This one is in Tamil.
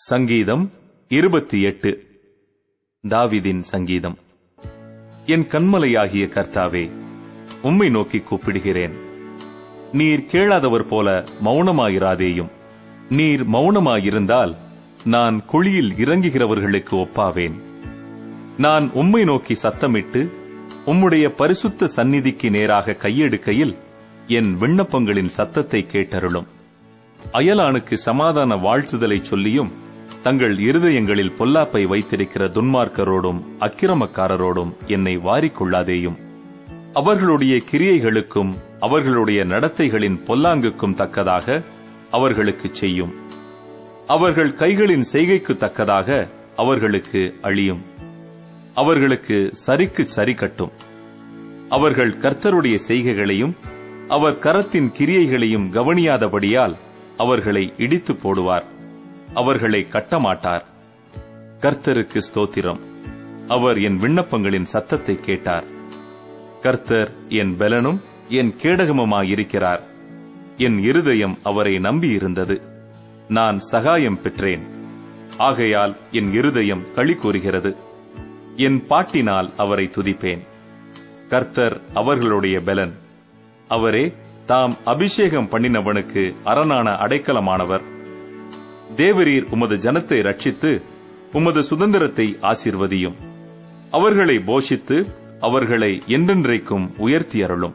சங்கீதம் இருபத்தி எட்டு தாவிதின் சங்கீதம். என் கண்மலையாகிய கர்த்தாவே உம்மை நோக்கி கூப்பிடுகிறேன். நீர் கேளாதவர் போல மௌனமாயிராதேயும். நீர் மௌனமாயிருந்தால் நான் குழியில் இறங்குகிறவர்களுக்கு ஒப்பாவேன். நான் உம்மை நோக்கி சத்தமிட்டு உம்முடைய பரிசுத்த சந்நிதிக்கு நேராக கையெடுக்கையில் என் விண்ணப்பங்களின் சத்தத்தை கேட்டருளும். அயலானுக்கு சமாதான வாழ்த்துதலை சொல்லியும் தங்கள் இருதயங்களில் பொல்லாப்பை வைத்திருக்கிற துன்மார்க்கரோடும் அக்கிரமக்காரரோடும் என்னை வாரிக்கொள்ளாதேயும். அவர்களுடைய கிரியைகளுக்கும் அவர்களுடைய நடத்தைகளின் பொல்லாங்குக்கும் தக்கதாக அவர்களுக்கு செய்யும். அவர்கள் கைகளின் செய்கைக்கு தக்கதாக அவர்களுக்கு அழியும். அவர்களுக்கு சரிக்கு சரி கட்டும். அவர்கள் கர்த்தருடைய செய்கைகளையும் அவர் கரத்தின் கிரியைகளையும் கவனியாதபடியால் அவர்களை இடித்து போடுவார். அவர்களை கட்டமாட்டார். கர்த்தருக்கு ஸ்தோத்திரம். அவர் என் விண்ணப்பங்களின் சத்தத்தை கேட்டார். கர்த்தர் என் பலனும் என் கேடகமுமாயிருக்கிறார். என் இருதயம் அவரை நம்பியிருந்தது. நான் சகாயம் பெற்றேன். ஆகையால் என் இருதயம் களி கூறுகிறது. என் பாட்டினால் அவரை துதிப்பேன். கர்த்தர் அவர்களுடைய பலன். அவரே தாம் அபிஷேகம் பண்ணினவனுக்கு அரணான அடைக்கலமானவர். தேவரீர் உமது ஜனத்தை ரட்சித்து உமது சுதந்திரத்தை ஆசீர்வதியும். அவர்களை போஷித்து அவர்களை என்றென்றைக்கும் உயர்த்தி அருளும்.